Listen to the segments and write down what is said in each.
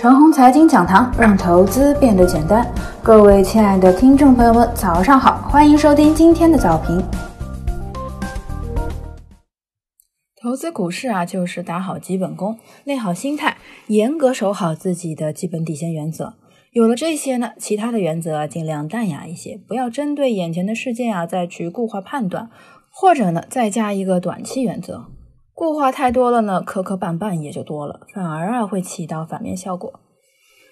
陈红财经讲堂，让投资变得简单。各位亲爱的听众朋友们，早上好，欢迎收听今天的早评。投资股市啊，就是打好基本功，练好心态，严格守好自己的基本底线原则。有了这些呢，其他的原则尽量淡雅一些，不要针对眼前的事件啊再去固化判断，或者呢再加一个短期原则。固化太多了呢，磕磕绊绊也就多了，反而啊会起到反面效果。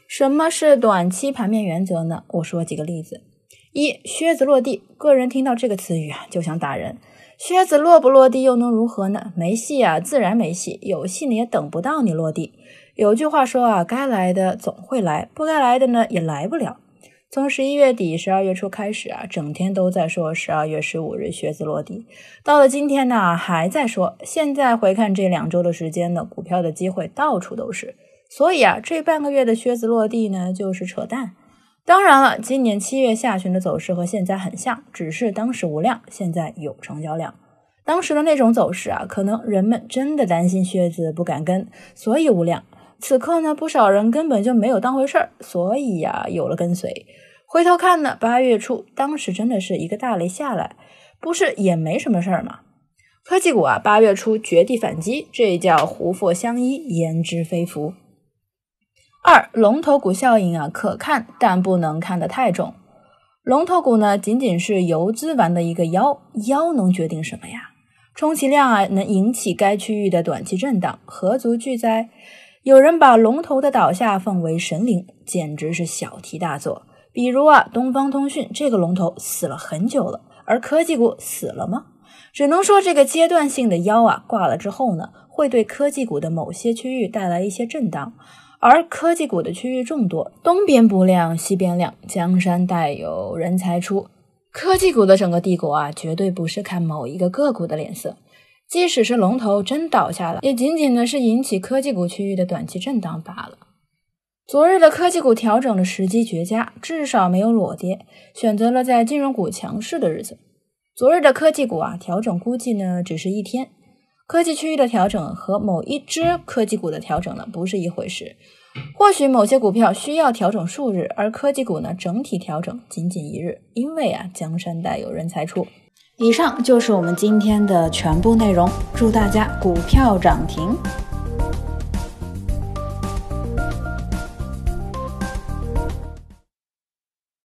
什么是短期盘面原则呢？我说几个例子：一、靴子落地，个人听到这个词语啊就想打人。靴子落不落地又能如何呢？没戏啊，自然没戏。有戏你也等不到你落地。有句话说啊，该来的总会来，不该来的呢也来不了。从十一月底、十二月初开始啊，整天都在说十二月十五日靴子落地。到了今天呢，还在说。现在回看这两周的时间呢，股票的机会到处都是。所以啊，这半个月的靴子落地呢，就是扯淡。当然了，今年七月下旬的走势和现在很像，只是当时无量，现在有成交量。当时的那种走势啊，可能人们真的担心靴子不敢跟，所以无量。此刻呢，不少人根本就没有当回事儿，所以呀，有了跟随。回头看呢，八月初当时真的是一个大雷下来，不是也没什么事儿吗？科技股啊，八月初绝地反击，这叫虎踉相依，焉知非福。二龙头股效应啊，可看但不能看得太重。龙头股呢，仅仅是游资玩的一个妖，妖能决定什么呀？充其量啊，能引起该区域的短期震荡，何足惧哉？有人把龙头的倒下奉为神灵，简直是小题大做。比如啊，东方通讯这个龙头死了很久了，而科技股死了吗？只能说这个阶段性的腰啊挂了之后呢，会对科技股的某些区域带来一些震荡。而科技股的区域众多，东边不亮西边亮，江山代有人才出。科技股的整个帝国啊，绝对不是看某一个个股的脸色。即使是龙头真倒下了，也仅仅呢是引起科技股区域的短期震荡罢了。昨日的科技股调整的时机绝佳，至少没有裸跌，选择了在金融股强势的日子。昨日的科技股啊，调整估计呢只是一天。科技区域的调整和某一只科技股的调整呢不是一回事。或许某些股票需要调整数日，而科技股呢整体调整仅仅一日，因为啊江山代有人才出。以上就是我们今天的全部内容，祝大家股票涨停。